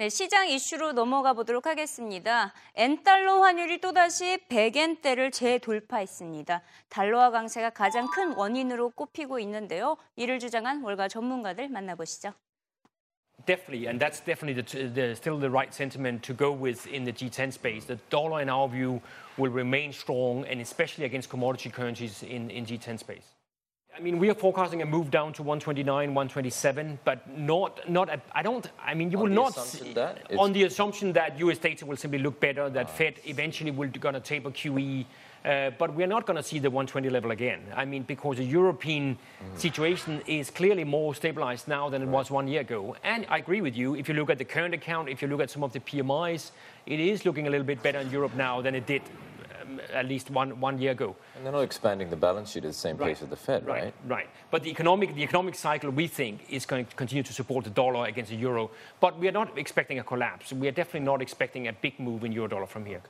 네, 시장 이슈로 넘어가 보도록 하겠습니다. 엔달러 환율이 또다시 100엔대를 재돌파했습니다. 달러화 강세가 가장 큰 원인으로 꼽히고 있는데요. 이를 주장한 월가 전문가들 만나보시죠. Definitely, and that's definitely the, the, still the right sentiment to go with in the G10 space. The dollar, in our view, will remain strong, and especially against commodity currencies in, in G10 space. I mean, we are forecasting a move down to 129, 127, but not, not. A, I don't. I mean, you On will not see, on the assumption that U.S. data will simply look better, that Fed eventually will going to taper QE. Uh, but we're not going to see the 120 level again. I mean, because the European situation is clearly more stabilized now than it was one year ago. And I agree with you. If you look at the current account, if you look at some of the PMIs, it is looking a little bit better in Europe now than it did at least one, one year ago. And they're not expanding the balance sheet at the same pace as the Fed, right? Right, right. But the economic, the economic cycle, we think, is going to continue to support the dollar against the euro. But we are not expecting a collapse. We are definitely not expecting a big move in euro dollar from here.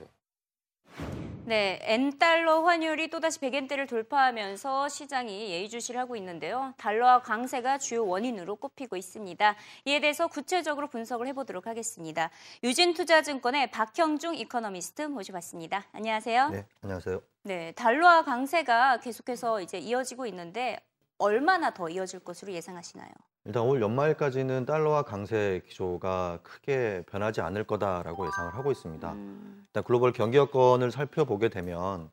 네, 엔달러 환율이 또다시 100엔대를 돌파하면서 시장이 예의주시를 하고 있는데요. 달러화 강세가 주요 원인으로 꼽히고 있습니다. 이에 대해서 구체적으로 분석을 해보도록 하겠습니다. 유진투자증권의 박형중 이코노미스트 모셔봤습니다. 안녕하세요. 네, 안녕하세요. 네, 달러화 강세가 계속해서 이제 이어지고 있는데 얼마나 더 이어질 것으로 예상하시나요? 일단 올 연말까지는 달러와 강세 기조가 크게 변하지 않을 거다라고 예상을 하고 있습니다. 음, 일단 글로벌 경기 여건을 살펴보게 되면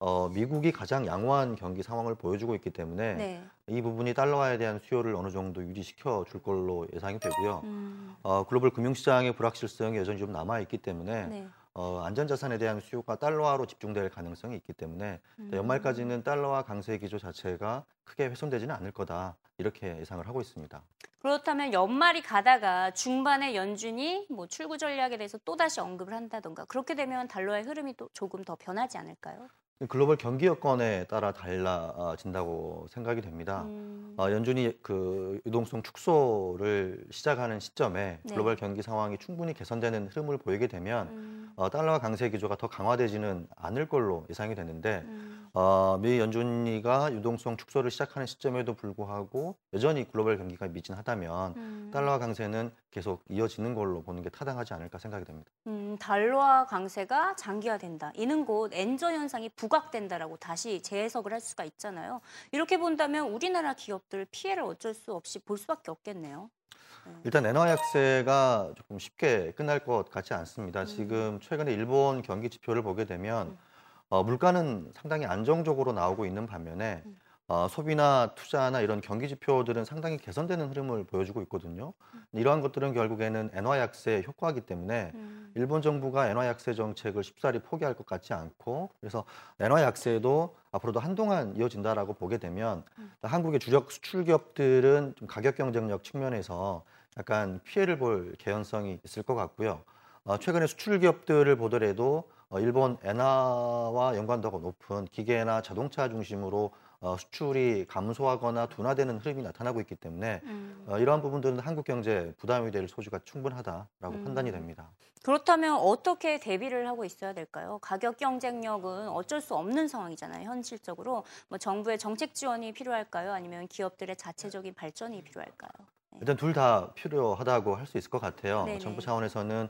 어, 미국이 가장 양호한 경기 상황을 보여주고 있기 때문에 네. 이 부분이 달러화에 대한 수요를 어느 정도 유지시켜 줄 걸로 예상이 되고요. 음, 어, 글로벌 금융시장의 불확실성이 여전히 좀 남아 있기 때문에 네. 어, 안전자산에 대한 수요가 달러화로 집중될 가능성이 있기 때문에 음. 연말까지는 달러화 강세 기조 자체가 크게 훼손되지는 않을 거다 이렇게 예상을 하고 있습니다. 그렇다면 연말이 가다가 중반에 연준이 뭐 출구 전략에 대해서 또 다시 언급을 한다던가 그렇게 되면 달러의 흐름이 또 조금 더 변하지 않을까요? 글로벌 경기 여건에 따라 달라진다고 생각이 됩니다. 음, 어, 연준이 그 유동성 축소를 시작하는 시점에 네. 글로벌 경기 상황이 충분히 개선되는 흐름을 보이게 되면 음, 어, 달러화 강세 기조가 더 강화되지는 않을 걸로 예상이 되는데 음, 어, 미 연준이가 유동성 축소를 시작하는 시점에도 불구하고 여전히 글로벌 경기가 미진하다면 음. 달러화 강세는 계속 이어지는 걸로 보는 게 타당하지 않을까 생각이 됩니다. 음, 달러화 강세가 장기화된다. 이는 곧 엔저 현상이 부각된다라고 다시 재해석을 할 수가 있잖아요. 이렇게 본다면 우리나라 기업들 피해를 어쩔 수 없이 볼 수밖에 없겠네요. 일단 엔화 약세가 조금 쉽게 끝날 것 같지 않습니다. 음. 지금 최근에 일본 경기 지표를 보게 되면 어, 물가는 상당히 안정적으로 나오고 있는 반면에 음. 어, 소비나 투자나 이런 경기 지표들은 상당히 개선되는 흐름을 보여주고 있거든요. 이러한 것들은 결국에는 엔화 약세의 효과이기 때문에 음, 일본 정부가 엔화 약세 정책을 쉽사리 포기할 것 같지 않고 그래서 엔화 약세도 앞으로도 한동안 이어진다라고 보게 되면 음. 한국의 주력 수출 기업들은 좀 가격 경쟁력 측면에서 약간 피해를 볼 개연성이 있을 것 같고요. 어, 최근에 수출 기업들을 보더라도 어, 일본 엔화와 연관도가 높은 기계나 자동차 중심으로 어, 수출이 감소하거나 둔화되는 흐름이 나타나고 있기 때문에 음. 어, 이러한 부분들은 한국 경제에 부담이 될 소지가 충분하다라고 음. 판단이 됩니다. 그렇다면 어떻게 대비를 하고 있어야 될까요? 가격 경쟁력은 어쩔 수 없는 상황이잖아요. 현실적으로 뭐 정부의 정책 지원이 필요할까요? 아니면 기업들의 자체적인 발전이 필요할까요? 일단 둘 다 필요하다고 할 수 있을 것 같아요. 네네. 정부 차원에서는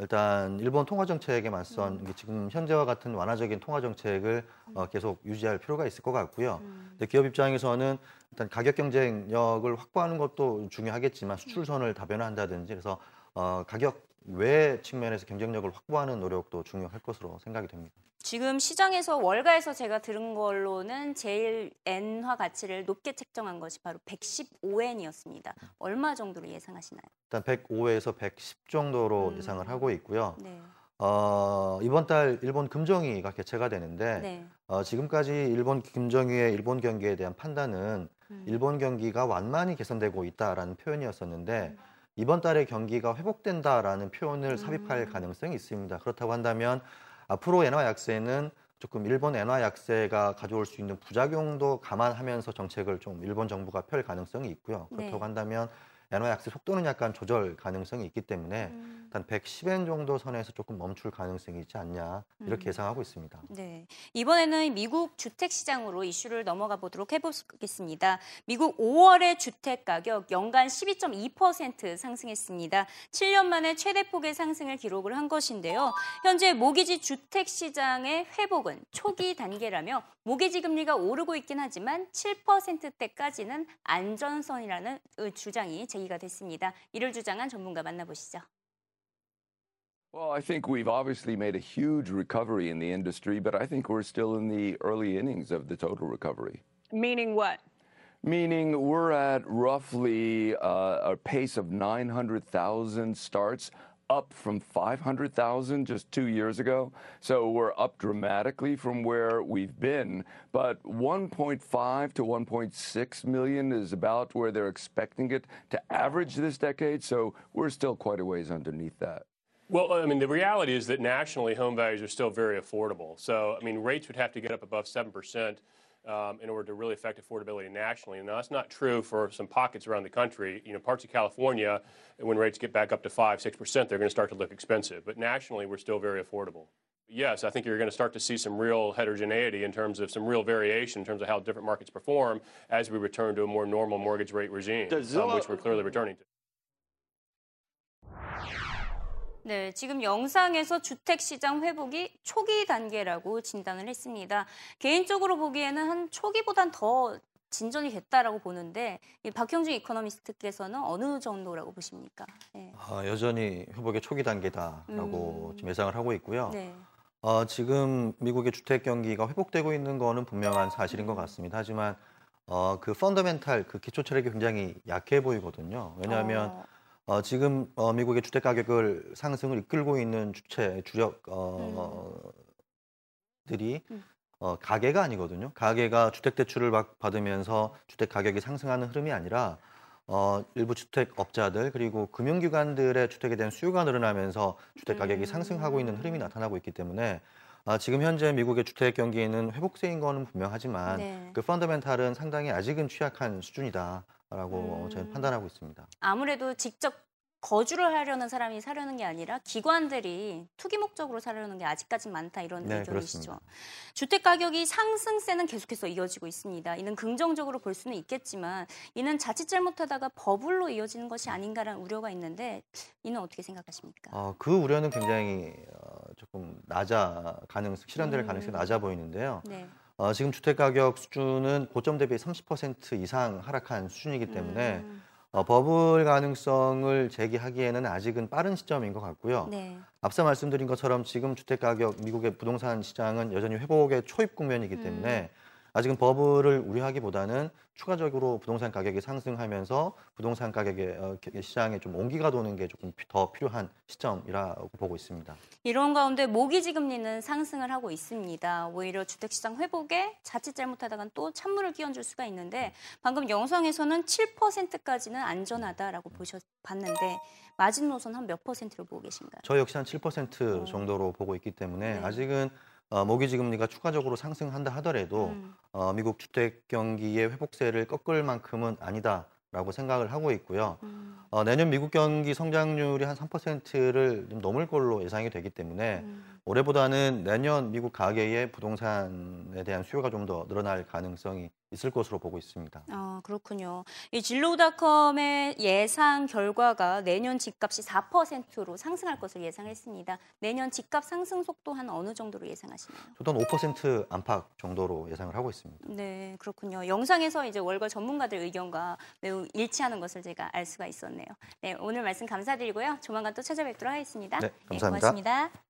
일단 일본 통화 정책에 맞선 음. 지금 현재와 같은 완화적인 통화 정책을 어, 계속 유지할 필요가 있을 것 같고요. 음. 근데 기업 입장에서는 일단 가격 경쟁력을 확보하는 것도 중요하겠지만 수출선을 다변화한다든지 그래서 어, 가격 외 측면에서 경쟁력을 확보하는 노력도 중요할 것으로 생각이 됩니다. 지금 시장에서 월가에서 제가 들은 걸로는 제일 엔화 가치를 높게 책정한 것이 바로 115엔이었습니다. 얼마 정도로 예상하시나요? 일단 105에서 110 정도로 음. 예상을 하고 있고요. 네. 어, 이번 달 일본 금정위가 개최가 되는데 네. 어, 지금까지 일본 금정위의 일본 경기에 대한 판단은 음. 일본 경기가 완만히 개선되고 있다라는 표현이었었는데 이번 달에 경기가 회복된다라는 표현을 삽입할 음. 가능성이 있습니다. 그렇다고 한다면 앞으로 엔화 약세는 조금 일본 엔화 약세가 가져올 수 있는 부작용도 감안하면서 정책을 좀 일본 정부가 펼 가능성이 있고요. 그렇다고 네. 한다면 엔화 약세 속도는 약간 조절 가능성이 있기 때문에 음. 일단 110엔 정도 선에서 조금 멈출 가능성이 있지 않냐 이렇게 예상하고 있습니다. 네. 이번에는 미국 주택 시장으로 이슈를 넘어가 보도록 해보겠습니다. 미국 5월의 주택 가격 연간 12.2% 상승했습니다. 7년 만에 최대 폭의 상승을 기록을 한 것인데요. 현재 모기지 주택 시장의 회복은 초기 단계라며 모기지 금리가 오르고 있긴 하지만 7%대까지는 안전선이라는 주장이 제기가 됐습니다. 이를 주장한 전문가 만나보시죠. Well, I think we've obviously made a huge recovery in the industry, but I think we're still in the early innings of the total recovery. Meaning what? Meaning we're at roughly uh, a pace of 900,000 starts, up from 500,000 just two years ago. So we're up dramatically from where we've been. But 1.5 to 1.6 million is about where they're expecting it to average this decade. So we're still quite a ways underneath that. Well, I mean, the reality is that nationally, home values are still very affordable. So, I mean, rates would have to get up above 7% um, in order to really affect affordability nationally. And that's not true for some pockets around the country. You know, parts of California, when rates get back up to 5 6%, they're going to start to look expensive. But nationally, we're still very affordable. Yes, I think you're going to start to see some real heterogeneity in terms of some real variation in terms of how different markets perform as we return to a more normal mortgage rate regime, um, which we're clearly returning to. 네, 지금 영상에서 주택 시장 회복이 초기 단계라고 진단을 했습니다. 개인적으로 보기에는 한 초기보단 더 진전이 됐다라고 보는데 박형준 이코노미스트께서는 어느 정도라고 보십니까? 네. 아, 여전히 회복의 초기 단계다라고 음. 지금 예상을 하고 있고요. 네. 어, 지금 미국의 주택 경기가 회복되고 있는 거는 분명한 사실인 것 같습니다. 하지만 어, 그 펀더멘탈 그 기초 체력이 굉장히 약해 보이거든요. 왜냐하면 어, 어, 지금 어, 미국의 주택 가격을 상승을 이끌고 있는 주체 주력 어, 들이 음. 어, 가계가 아니거든요. 가계가 주택 대출을 받- 받으면서 주택 가격이 상승하는 흐름이 아니라 어, 일부 주택 업자들 그리고 금융기관들의 주택에 대한 수요가 늘어나면서 주택 가격이 음. 상승하고 있는 흐름이 나타나고 있기 때문에 아, 지금 현재 미국의 주택 경기는 회복세인 거는 분명하지만 네. 그 펀더멘탈은 상당히 아직은 취약한 수준이다 라고 음. 저는 판단하고 있습니다. 아무래도 직접 거주를 하려는 사람이 사려는 게 아니라 기관들이 투기 목적으로 사려는 게 아직까지 많다 이런 네, 의견이시죠. 그렇습니다. 주택 가격이 상승세는 계속해서 이어지고 있습니다. 이는 긍정적으로 볼 수는 있겠지만 이는 자칫 잘못하다가 버블로 이어지는 것이 아닌가라는 우려가 있는데 이는 어떻게 생각하십니까? 어, 그 우려는 굉장히 어, 조금 낮아 가능성 실현될 음. 가능성이 낮아 보이는데요. 네. 어, 지금 주택 가격 수준은 고점 대비 30% 이상 하락한 수준이기 때문에 음, 어, 버블 가능성을 제기하기에는 아직은 빠른 시점인 것 같고요. 네. 앞서 말씀드린 것처럼 지금 주택 가격 미국의 부동산 시장은 여전히 회복의 초입 국면이기 음. 때문에 아직은 버블을 우려하기보다는 추가적으로 부동산 가격이 상승하면서 부동산 가격의 어, 기- 시장에 좀 온기가 도는 게 조금 피- 더 필요한 시점이라고 보고 있습니다. 이런 가운데 모기지 금리는 상승을 하고 있습니다. 오히려 주택시장 회복에 자칫 잘못하다간 또 찬물을 끼얹을 수가 있는데 방금 영상에서는 7%까지는 안전하다라고 보셨 봤는데 마지노선 한 몇 퍼센트를 보고 계신가요? 저 역시 한7% 어. 정도로 보고 있기 때문에 네. 아직은 어, 모기지 금리가 추가적으로 상승한다 하더라도 음, 어, 미국 주택 경기의 회복세를 꺾을 만큼은 아니다라고 생각을 하고 있고요. 음, 어, 내년 미국 경기 성장률이 한 3%를 좀 넘을 걸로 예상이 되기 때문에 음. 올해보다는 내년 미국 가계의 부동산에 대한 수요가 좀 더 늘어날 가능성이 있을 것으로 보고 있습니다. 아, 그렇군요. 이 진로닷컴의 예상 결과가 내년 집값이 4%로 상승할 것을 예상했습니다. 내년 집값 상승 속도 한 어느 정도로 예상하시나요? 저도 한5% 안팎 정도로 예상을 하고 있습니다. 네, 그렇군요. 영상에서 이제 월가 전문가들 의견과 매우 일치하는 것을 제가 알 수가 있었네요. 네, 오늘 말씀 감사드리고요. 조만간 또 찾아뵙도록 하겠습니다. 네, 감사합니다. 고맙습니다.